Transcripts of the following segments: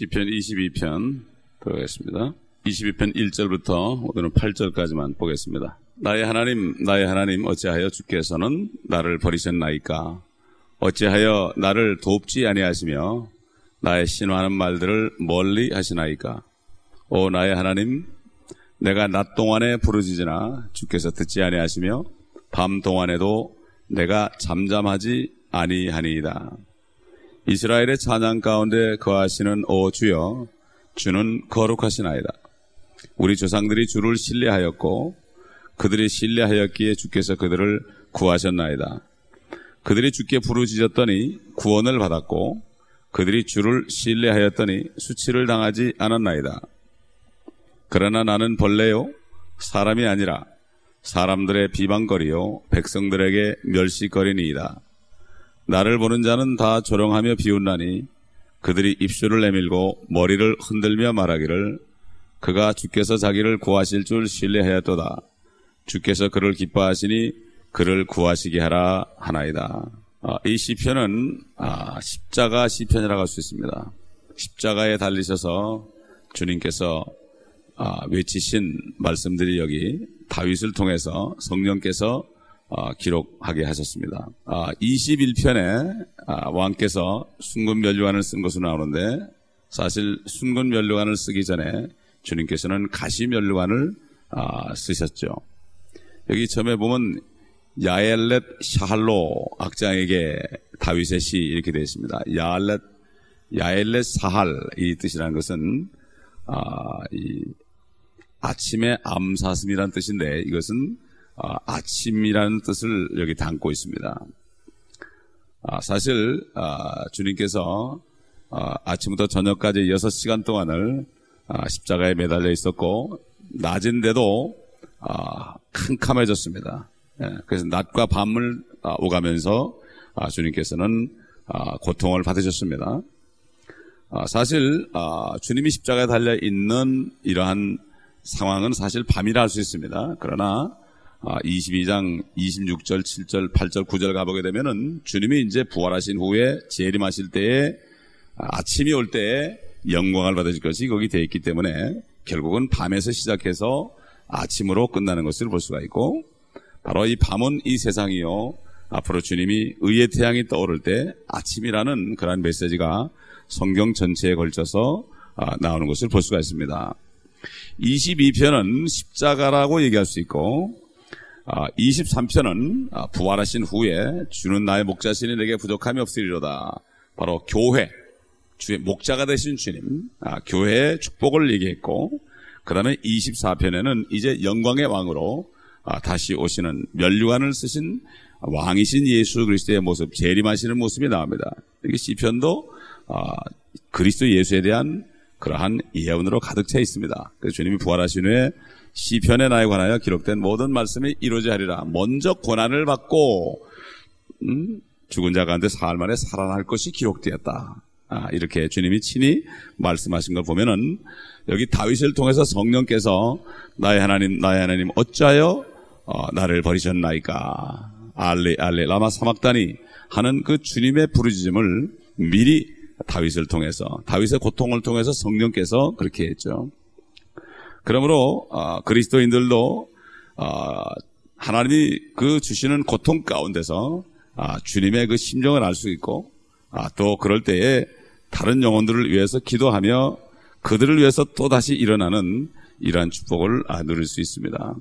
시편 22편 들어가겠습니다. 22편 1절부터 오늘은 8절까지만 보겠습니다. 나의 하나님, 나의 하나님, 어찌하여 주께서는 나를 버리셨나이까? 어찌하여 나를 돕지 아니하시며 나의 신호하는 말들을 멀리 하시나이까? 오 나의 하나님, 내가 낮 동안에 부르짖으나 주께서 듣지 아니하시며 밤 동안에도 내가 잠잠하지 아니하니이다. 이스라엘의 찬양 가운데 거하시는 오 주여 주는 거룩하시나이다. 우리 조상들이 주를 신뢰하였고 그들이 신뢰하였기에 주께서 그들을 구하셨나이다. 그들이 주께 부르짖었더니 구원을 받았고 그들이 주를 신뢰하였더니 수치를 당하지 않았나이다. 그러나 나는 벌레요 사람이 아니라 사람들의 비방거리요 백성들에게 멸시거리니이다. 나를 보는 자는 다 조롱하며 비웃나니 그들이 입술을 내밀고 머리를 흔들며 말하기를 그가 주께서 자기를 구하실 줄 신뢰하였도다. 주께서 그를 기뻐하시니 그를 구하시게 하라 하나이다. 아, 이 시편은 아, 십자가 시편이라고 할 수 있습니다. 십자가에 달리셔서 주님께서 아, 외치신 말씀들이 여기 다윗을 통해서 성령께서 어, 기록하게 하셨습니다. 21편에 아, 아, 왕께서 순근면류관을 쓴 것으로 나오는데 사실 순근면류관을 쓰기 전에 주님께서는 가시면류관을 아, 쓰셨죠. 여기 처음에 보면 야엘렛 샤할로 악장에게 다윗의 시 이렇게 되어 있습니다. 야엘렛 야엘렛 사할 이 뜻이라는 것은 아, 이 아침의 암사슴이라는 뜻인데 이것은 아, 아침이라는 뜻을 여기 담고 있습니다. 아, 사실 아, 주님께서 아침부터 저녁까지 6시간 동안을 십자가에 매달려 있었고 낮인데도 캄캄해졌습니다. 예, 그래서 낮과 밤을 오가면서 주님께서는 고통을 받으셨습니다. 사실 주님이 십자가에 달려 있는 이러한 상황은 사실 밤이라 할 수 있습니다. 그러나 22장 26절, 7절, 8절, 9절 가보게 되면은 주님이 이제 부활하신 후에 재림하실 때에 아침이 올 때에 영광을 받으실 것이 거기 되어 있기 때문에 결국은 밤에서 시작해서 아침으로 끝나는 것을 볼 수가 있고 바로 이 밤은 이 세상이요. 앞으로 주님이 의의 태양이 떠오를 때 아침이라는 그러한 메시지가 성경 전체에 걸쳐서 아, 나오는 것을 볼 수가 있습니다. 22편은 십자가라고 얘기할 수 있고 23편은 아, 아, 부활하신 후에 주는 나의 목자신이 내게 부족함이 없으리로다. 바로 교회, 주의 목자가 되신 주님, 아, 교회의 축복을 얘기했고, 그 다음에 24편에는 이제 영광의 왕으로 다시 오시는 멸류관을 쓰신 왕이신 예수 그리스도의 모습, 재림하시는 모습이 나옵니다. 이게 시편도 그리스도 예수에 대한 그러한 예언으로 가득 차 있습니다. 그래서 주님이 부활하신 후에 시편에 나에 관하여 기록된 모든 말씀이 이루어져 하리라. 먼저 고난을 받고 음, 죽은 자 가운데 사흘 만에 살아날 것이 기록되었다. 아, 이렇게 주님이 친히 말씀하신 걸 보면은 여기 다윗을 통해서 성령께서 나의 하나님 나의 하나님 어찌하여 어, 나를 버리셨나이까 알레 알레 라마 사막다니 하는 그 주님의 부르짖음을 미리 다윗을 통해서 다윗의 고통을 통해서 성령께서 그렇게 했죠. 그러므로 어, 그리스도인들도 어, 하나님이 그 주시는 고통 가운데서 아, 주님의 그 심정을 알 수 있고 아, 또 그럴 때에 다른 영혼들을 위해서 기도하며 그들을 위해서 또 다시 일어나는 이러한 축복을 아, 누릴 수 있습니다.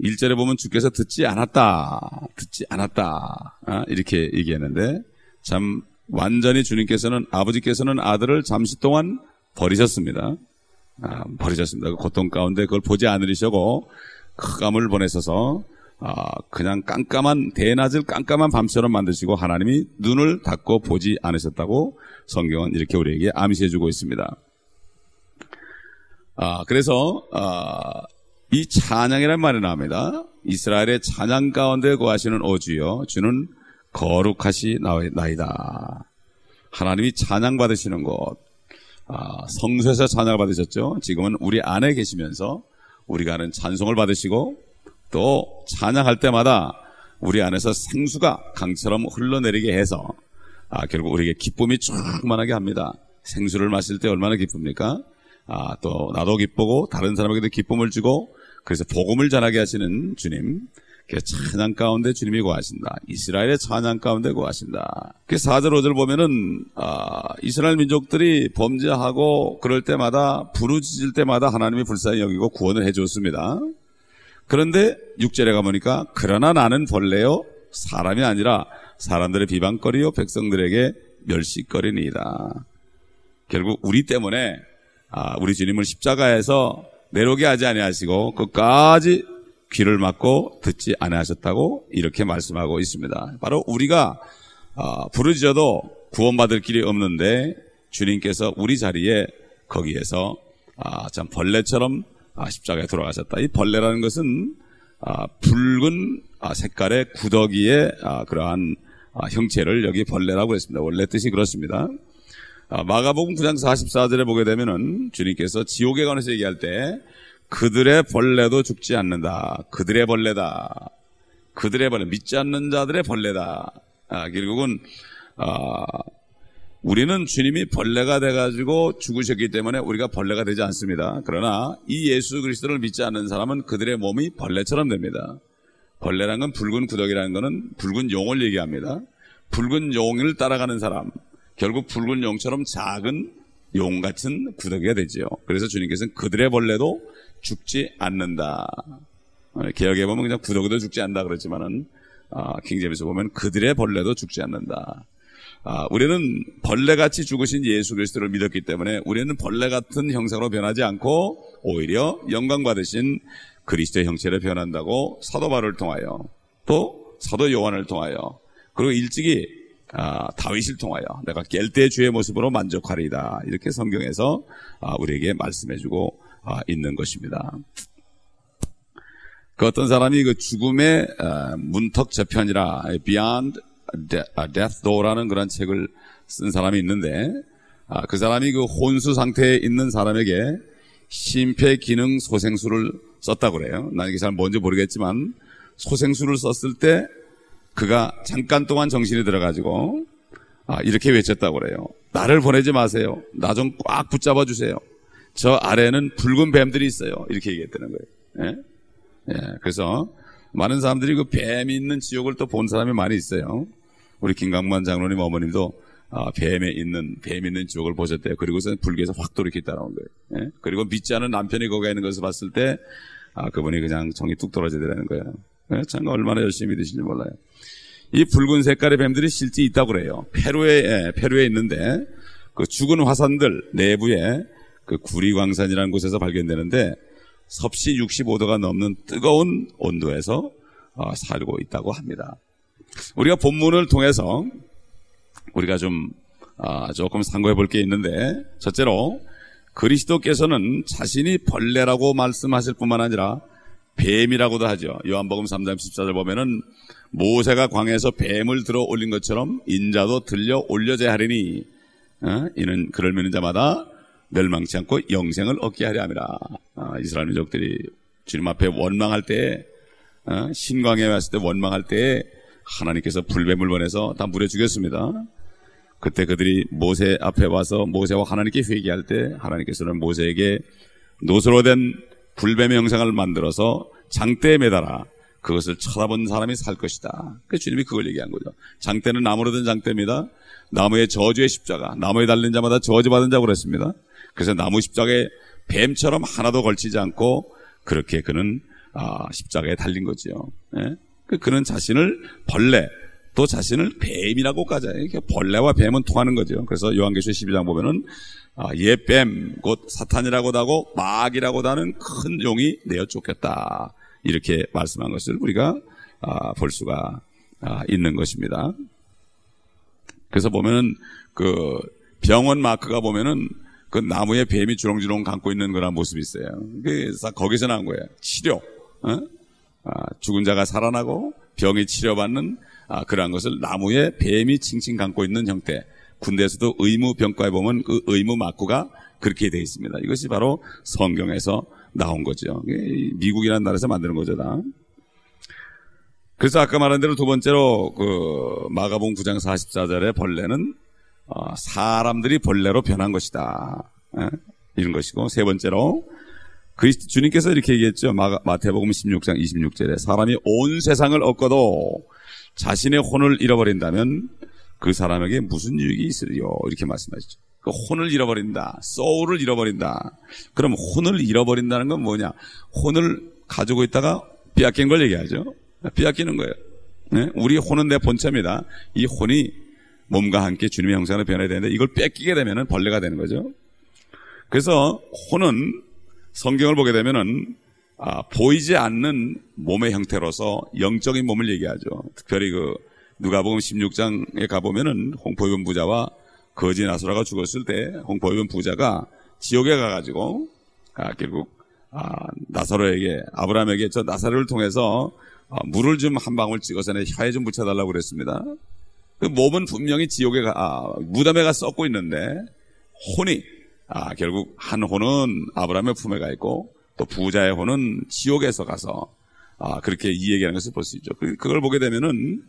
1절에 보면 주께서 듣지 않았다, 듣지 않았다 이렇게 얘기했는데 참 완전히 주님께서는 아버지께서는 아들을 잠시 동안 버리셨습니다. 아, 버리셨습니다. 그 고통 가운데 그걸 보지 않으시고 흑암을 보내셔서 아, 그냥 깜깜한 대낮을 깜깜한 밤처럼 만드시고 하나님이 눈을 닫고 보지 않으셨다고 성경은 이렇게 우리에게 암시해 주고 있습니다. 아, 그래서 아, 이 찬양이란 말이 나옵니다. 이스라엘의 찬양 가운데 거하시는 오주여 주는 거룩하시 나이다. 하나님이 찬양 받으시는 곳, 아, 성소에서 찬양을 받으셨죠. 지금은 우리 안에 계시면서 우리가 하는 찬송을 받으시고 또 찬양할 때마다 우리 안에서 생수가 강처럼 흘러내리게 해서 아, 결국 우리에게 기쁨이 충만하게 합니다. 생수를 마실 때 얼마나 기쁩니까? 아, 또 나도 기쁘고 다른 사람에게도 기쁨을 주고 그래서 복음을 전하게 하시는 주님. 그 찬양 가운데 주님이 구하신다. 이스라엘의 찬양 가운데 구하신다. 그 4절 5절 보면은 아, 이스라엘 민족들이 범죄하고 그럴 때마다 부르짖을 때마다 하나님이 불쌍히 여기고 구원을 해 줬습니다. 그런데 6절에 가보니까 그러나 나는 벌레요 사람이 아니라 사람들의 비방거리요 백성들에게 멸시거리니이다. 결국 우리 때문에 아, 우리 주님을 십자가에서 내려오게 하지 아니하시고 끝까지 귀를 막고 듣지 아니하셨다고 이렇게 말씀하고 있습니다. 바로 우리가 아, 부르짖어도 구원받을 길이 없는데 주님께서 우리 자리에 거기에서 아, 참 벌레처럼 아, 십자가에 돌아가셨다. 이 벌레라는 것은 아, 붉은 아, 색깔의 구더기의 아, 그러한 아, 형체를 여기 벌레라고 했습니다. 원래 뜻이 그렇습니다. 아, 마가복음 9장 44절에 보게 되면은 주님께서 지옥에 관해서 얘기할 때 그들의 벌레도 죽지 않는다. 그들의 벌레다. 그들의 벌레, 믿지 않는 자들의 벌레다. 아, 결국은 아, 우리는 주님이 벌레가 돼가지고 죽으셨기 때문에 우리가 벌레가 되지 않습니다. 그러나 이 예수 그리스도를 믿지 않는 사람은 그들의 몸이 벌레처럼 됩니다. 벌레란 건 붉은 구덕이라는 것은 붉은 용을 얘기합니다. 붉은 용을 따라가는 사람, 결국 붉은 용처럼 작은 용 같은 구더기가 되지요. 그래서 주님께서는 그들의 벌레도 죽지 않는다. 개혁에 보면 그냥 구더기도 죽지 않는다 그랬지만은 아, 킹제임스 보면 그들의 벌레도 죽지 않는다. 아, 우리는 벌레같이 죽으신 예수 그리스도를 믿었기 때문에 우리는 벌레 같은 형상으로 변하지 않고 오히려 영광 받으신 그리스도의 형체를 변한다고 사도 바울을 통하여 또 사도 요한을 통하여 그리고 일찍이 아, 다윗을 통하여 내가 깰 때 주의 모습으로 만족하리이다 이렇게 성경에서 아, 우리에게 말씀해주고 아, 있는 것입니다. 그 어떤 사람이 그 죽음의 아, 문턱 저편이라 Beyond Death Door라는 그런 책을 쓴 사람이 있는데 아, 그 사람이 그 혼수 상태에 있는 사람에게 심폐 기능 소생술을 썼다고 그래요. 난 이게 잘 뭔지 모르겠지만 소생술을 썼을 때 그가 잠깐 동안 정신이 들어가지고 아, 이렇게 외쳤다고 그래요. 나를 보내지 마세요. 나 좀 꽉 붙잡아 주세요. 저 아래는 붉은 뱀들이 있어요. 이렇게 얘기했다는 거예요. 예? 예, 그래서 많은 사람들이 그 뱀이 있는 지옥을 또 본 사람이 많이 있어요. 우리 김강만 장로님 어머님도 아, 뱀에 있는 뱀 있는 지옥을 보셨대요. 그리고서 불교에서 확 돌이켜 따라온 거예요. 예? 그리고 믿지 않은 남편이 거기에 있는 것을 봤을 때 아, 그분이 그냥 정이 뚝 떨어지더라는 거예요. 예? 참 얼마나 열심히 믿으신지 몰라요. 이 붉은 색깔의 뱀들이 실제 있다고 그래요. 페루에 예, 페루에 있는데 그 죽은 화산들 내부에 그 구리광산이라는 곳에서 발견되는데 섭씨 65도가 넘는 뜨거운 온도에서 어, 살고 있다고 합니다. 우리가 본문을 통해서 우리가 좀 아, 조금 상고해 볼 게 있는데 첫째로 그리스도께서는 자신이 벌레라고 말씀하실 뿐만 아니라 뱀이라고도 하죠. 요한복음 3장 14절 보면은 모세가 광에서 뱀을 들어 올린 것처럼 인자도 들려 올려져야 하리니 어? 이는 그를 믿는 자마다 멸망치 않고 영생을 얻게 하려 함이라. 어, 이스라엘 민족들이 주님 앞에 원망할 때 어? 신광에 왔을 때 원망할 때 하나님께서 불뱀을 보내서 다 물에 죽였습니다. 그때 그들이 모세 앞에 와서 모세와 하나님께 회개할 때 하나님께서는 모세에게 노스로 된 불뱀의 형상을 만들어서 장대에 매달아 그것을 쳐다본 사람이 살 것이다. 그 주님이 그걸 얘기한 거죠. 장대는 나무로 된 장대입니다. 나무의 저주의 십자가, 나무에 달린 자마다 저주받은 자고 그랬습니다. 그래서 나무 십자가에 뱀처럼 하나도 걸치지 않고 그렇게 그는 아, 십자가에 달린 거지요. 예? 그 그는 자신을 벌레, 또 자신을 뱀이라고까지 해요. 벌레와 뱀은 통하는 거죠. 그래서 요한계시 12장 보면은 아, 옛뱀, 곧 사탄이라고도 하고 마귀라고도 하는 큰 용이 내어 쫓겼다. 이렇게 말씀한 것을 우리가 아, 볼 수가 아, 있는 것입니다. 그래서 보면은 그 병원 마크가 보면은 그 나무에 뱀이 주렁주렁 감고 있는 그런 모습이 있어요. 그래서 거기서 나온 거예요. 치료. 어? 아, 죽은 자가 살아나고 병이 치료받는 아, 그러한 것을 나무에 뱀이 칭칭 감고 있는 형태. 군대에서도 의무 병과에 보면 그 의무 마크가 그렇게 되어 있습니다. 이것이 바로 성경에서 나온 거죠. 미국이라는 나라에서 만드는 거죠, 다. 그래서 아까 말한 대로 두 번째로 그 마가봉 9장 44절의 벌레는 어, 사람들이 벌레로 변한 것이다. 예? 이런 것이고 세 번째로 그리스도 주님께서 이렇게 얘기했죠. 마, 마태복음 16장 26절에 사람이 온 세상을 얻고도 자신의 혼을 잃어버린다면 그 사람에게 무슨 유익이 있으리요? 이렇게 말씀하시죠. 그 혼을 잃어버린다. 소울을 잃어버린다. 그럼 혼을 잃어버린다는 건 뭐냐? 혼을 가지고 있다가 빼앗긴 걸 얘기하죠. 빼앗기는 거예요. 네? 우리 혼은 내 본체입니다. 이 혼이 몸과 함께 주님의 형상으로 변해야 되는데 이걸 뺏기게 되면 벌레가 되는 거죠. 그래서 혼은 성경을 보게 되면은 아, 보이지 않는 몸의 형태로서 영적인 몸을 얘기하죠. 특별히 그 누가복음 16장에 가보면은 홍포이본 부자와 거지 나소라가 죽었을 때 홍포이본 부자가 지옥에 가가지고 아, 결국 아, 나사로에게 아브라함에게 저 나사로를 통해서 아, 물을 좀 한 방울 찍어서 내 혀에 좀 묻혀달라고 그랬습니다. 그 몸은 분명히 지옥에 가, 아, 무덤에 가 썩고 있는데 혼이 아, 결국 한 혼은 아브라함의 품에 가 있고 또 부자의 혼은 지옥에서 가서 아, 그렇게 이 얘기하는 것을 볼 수 있죠. 그, 그걸 보게 되면은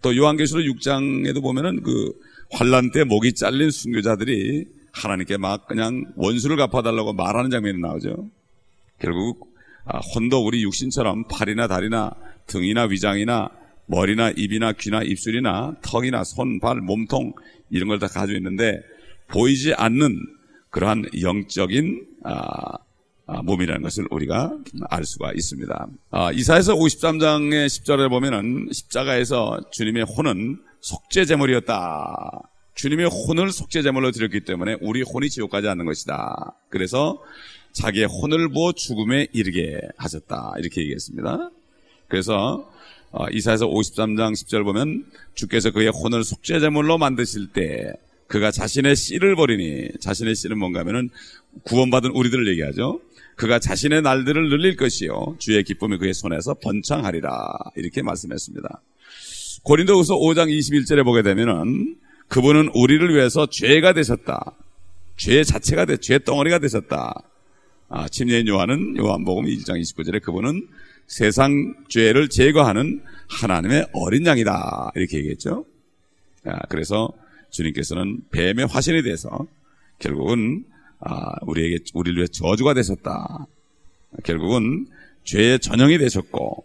또 요한계시록 6장에도 보면은 그 환란 때 목이 잘린 순교자들이 하나님께 막 그냥 원수를 갚아달라고 말하는 장면이 나오죠. 결국 아, 혼도 우리 육신처럼 팔이나 다리나 등이나 위장이나 머리나 입이나 귀나 입술이나 턱이나 손, 발, 몸통 이런 걸 다 가지고 있는데 보이지 않는 그러한 영적인 아, 아, 몸이라는 것을 우리가 알 수가 있습니다. 아, 이사에서 53장의 10절에 보면은 십자가에서 주님의 혼은 속죄 제물이었다. 주님의 혼을 속죄 제물로 드렸기 때문에 우리 혼이 지옥 가지 않는 것이다. 그래서 자기의 혼을 부어 죽음에 이르게 하셨다. 이렇게 얘기했습니다. 그래서 어, 이사에서 53장 10절 보면 주께서 그의 혼을 속죄제물로 만드실 때 그가 자신의 씨를 버리니 자신의 씨는 뭔가 하면은 구원받은 우리들을 얘기하죠. 그가 자신의 날들을 늘릴 것이요 주의 기쁨이 그의 손에서 번창하리라 이렇게 말씀했습니다. 고린도후서 5장 21절에 보게 되면은 그분은 우리를 위해서 죄가 되셨다. 죄 자체가 돼, 죄 덩어리가 되셨다. 아, 침례인 요한은 요한복음 2장 29절에 그분은 세상 죄를 제거하는 하나님의 어린 양이다. 이렇게 얘기했죠. 아, 그래서 주님께서는 뱀의 화신이 돼서 결국은 아, 우리에게 우리를 위해 저주가 되셨다. 결국은 죄의 전형이 되셨고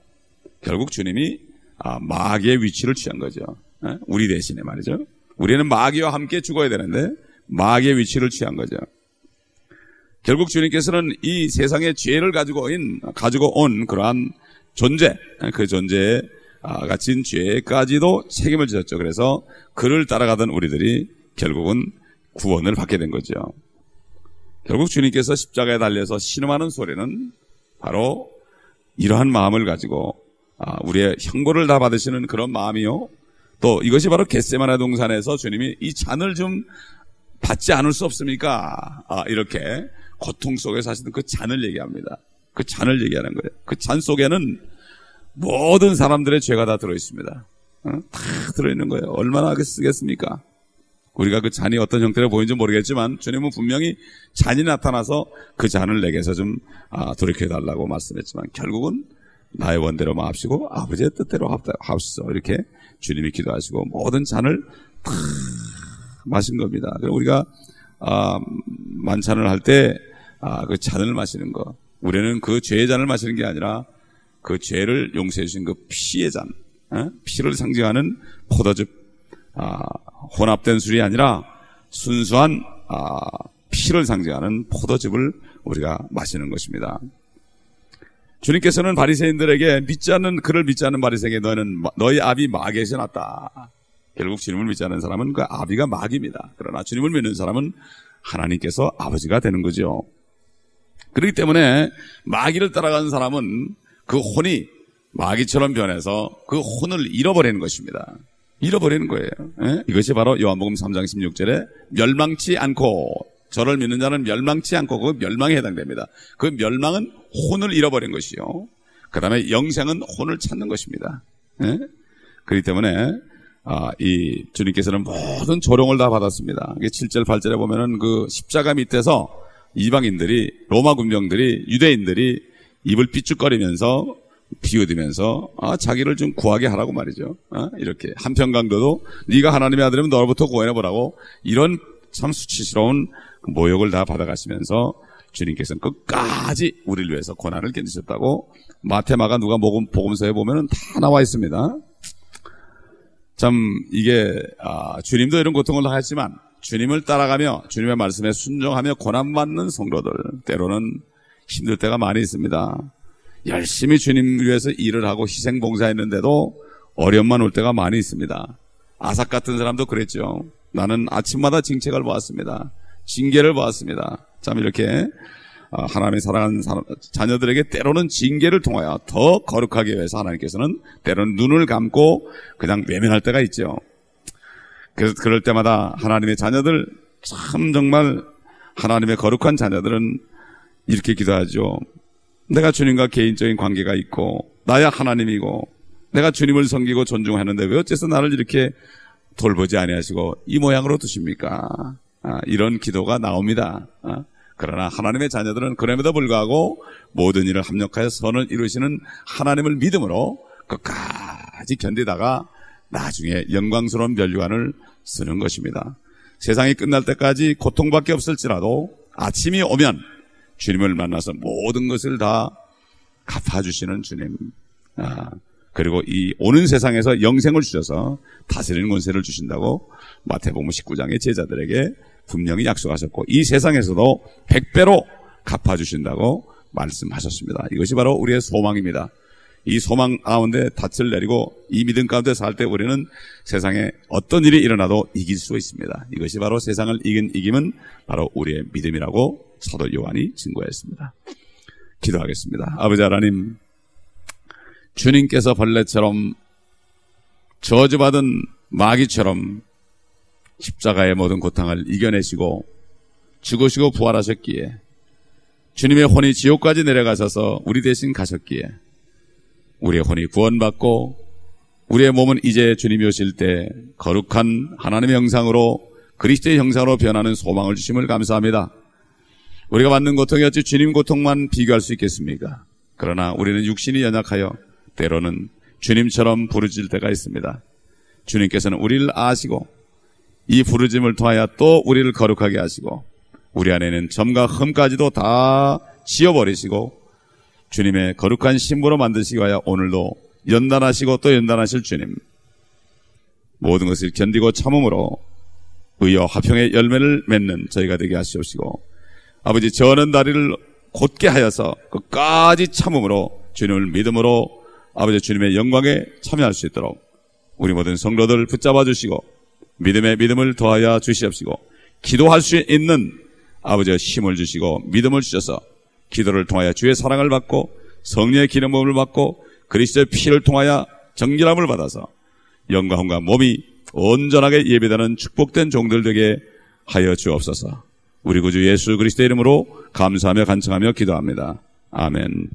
결국 주님이 아, 마귀의 위치를 취한 거죠. 예? 우리 대신에 말이죠. 우리는 마귀와 함께 죽어야 되는데 마귀의 위치를 취한 거죠. 결국 주님께서는 이 세상의 죄를 가지고 인 가지고 온 그러한 존재, 그 존재에 갇힌 죄까지도 책임을 지셨죠. 그래서 그를 따라가던 우리들이 결국은 구원을 받게 된 거죠. 결국 주님께서 십자가에 달려서 신음하는 소리는 바로 이러한 마음을 가지고 아, 우리의 형벌을 다 받으시는 그런 마음이요. 또 이것이 바로 겟세마나 동산에서 주님이 이 잔을 좀 받지 않을 수 없습니까? 아, 이렇게 고통 속에서 하시는 그 잔을 얘기합니다. 그 잔을 얘기하는 거예요. 그 잔 속에는 모든 사람들의 죄가 다 들어있습니다. 어? 다 들어있는 거예요. 얼마나 쓰겠습니까? 우리가 그 잔이 어떤 형태로 보이는지 모르겠지만 주님은 분명히 잔이 나타나서 그 잔을 내게서 좀 아, 돌이켜달라고 말씀했지만 결국은 나의 원대로 마옵시고 아버지의 뜻대로 하옵소서 이렇게 주님이 기도하시고 모든 잔을 다 마신 겁니다. 우리가 아, 만찬을 할 때 그 아, 잔을 마시는 거 우리는 그 죄의 잔을 마시는 게 아니라 그 죄를 용서해 주신 그 피의 잔 어? 피를 상징하는 포도즙 아, 혼합된 술이 아니라 순수한 아, 피를 상징하는 포도즙을 우리가 마시는 것입니다. 주님께서는 바리새인들에게 믿지 않는 그를 믿지 않는 바리새에게 너는 너희 아비 마귀에서 났다. 결국 주님을 믿지 않는 사람은 그 아비가 마귀입니다. 그러나 주님을 믿는 사람은 하나님께서 아버지가 되는 거죠. 그렇기 때문에 마귀를 따라가는 사람은 그 혼이 마귀처럼 변해서 그 혼을 잃어버리는 것입니다. 잃어버리는 거예요. 에? 이것이 바로 요한복음 3장 16절에 멸망치 않고 저를 믿는 자는 멸망치 않고 그 멸망에 해당됩니다. 그 멸망은 혼을 잃어버린 것이요. 그 다음에 영생은 혼을 찾는 것입니다. 에? 그렇기 때문에 아, 이 주님께서는 모든 조롱을 다 받았습니다. 7절, 8절에 보면은 그 십자가 밑에서 이방인들이, 로마 군병들이, 유대인들이 입을 삐죽거리면서 비웃으면서 아, 자기를 좀 구하게 하라고 말이죠. 아, 이렇게 한편 강도도 네가 하나님의 아들이면 너로부터 구원해 보라고 이런 참 수치스러운 모욕을 다 받아가시면서 주님께서는 끝까지 우리를 위해서 고난을 견디셨다고 마테마가 누가 복음서에 보면은 다 나와 있습니다. 참 이게 아, 주님도 이런 고통을 당했지만 주님을 따라가며 주님의 말씀에 순종하며 고난받는 성도들 때로는 힘들 때가 많이 있습니다. 열심히 주님 위해서 일을 하고 희생 봉사했는데도 어려움만 올 때가 많이 있습니다. 아삭 같은 사람도 그랬죠. 나는 아침마다 징책을 보았습니다. 징계를 보았습니다. 참 이렇게 아, 하나님의 사랑하는 자녀들에게 때로는 징계를 통하여 더 거룩하게 위해서 하나님께서는 때로는 눈을 감고 그냥 외면할 때가 있죠. 그래서 그럴 때마다 하나님의 자녀들 참 정말 하나님의 거룩한 자녀들은 이렇게 기도하죠. 내가 주님과 개인적인 관계가 있고 나야 하나님이고 내가 주님을 섬기고 존중하는데 왜 어째서 나를 이렇게 돌보지 아니하시고 이 모양으로 두십니까? 아, 이런 기도가 나옵니다. 아, 그러나 하나님의 자녀들은 그럼에도 불구하고 모든 일을 합력하여 선을 이루시는 하나님을 믿음으로 끝까지 견디다가 나중에 영광스러운 멸류관을 쓰는 것입니다. 세상이 끝날 때까지 고통밖에 없을지라도 아침이 오면 주님을 만나서 모든 것을 다 갚아주시는 주님. 아, 그리고 이 오는 세상에서 영생을 주셔서 다스리는 권세를 주신다고 마태복음 19장의 제자들에게 분명히 약속하셨고 이 세상에서도 백배로 갚아주신다고 말씀하셨습니다. 이것이 바로 우리의 소망입니다. 이 소망 가운데 닻을 내리고 이 믿음 가운데 살 때 우리는 세상에 어떤 일이 일어나도 이길 수 있습니다. 이것이 바로 세상을 이긴 이김은 바로 우리의 믿음이라고 사도 요한이 증거했습니다. 기도하겠습니다. 아버지 하나님, 주님께서 벌레처럼 저주받은 마귀처럼 십자가의 모든 고통을 이겨내시고 죽으시고 부활하셨기에 주님의 혼이 지옥까지 내려가셔서 우리 대신 가셨기에 우리의 혼이 구원받고 우리의 몸은 이제 주님이 오실 때 거룩한 하나님의 형상으로 그리스도의 형상으로 변하는 소망을 주심을 감사합니다. 우리가 받는 고통이 어찌 주님 고통만 비교할 수 있겠습니까? 그러나 우리는 육신이 연약하여 때로는 주님처럼 부르질 때가 있습니다. 주님께서는 우리를 아시고 이 부르짐을 통하여 또 우리를 거룩하게 하시고 우리 안에는 점과 흠까지도 다 지워버리시고 주님의 거룩한 신부로 만드시기 위하여 오늘도 연단하시고 또 연단하실 주님. 모든 것을 견디고 참음으로 의여 화평의 열매를 맺는 저희가 되게 하시옵시고 아버지 저는 다리를 곧게 하여서 끝까지 참음으로 주님을 믿음으로 아버지 주님의 영광에 참여할 수 있도록 우리 모든 성도들 붙잡아 주시고 믿음의 믿음을 더하여 주시옵시고 기도할 수 있는 아버지의 힘을 주시고 믿음을 주셔서 기도를 통하여 주의 사랑을 받고 성령의 기름부음을 받고 그리스도의 피를 통하여 정결함을 받아서 영광과 몸이 온전하게 예배되는 축복된 종들 되게 하여 주옵소서. 우리 구주 예수 그리스도의 이름으로 감사하며 간청하며 기도합니다. 아멘.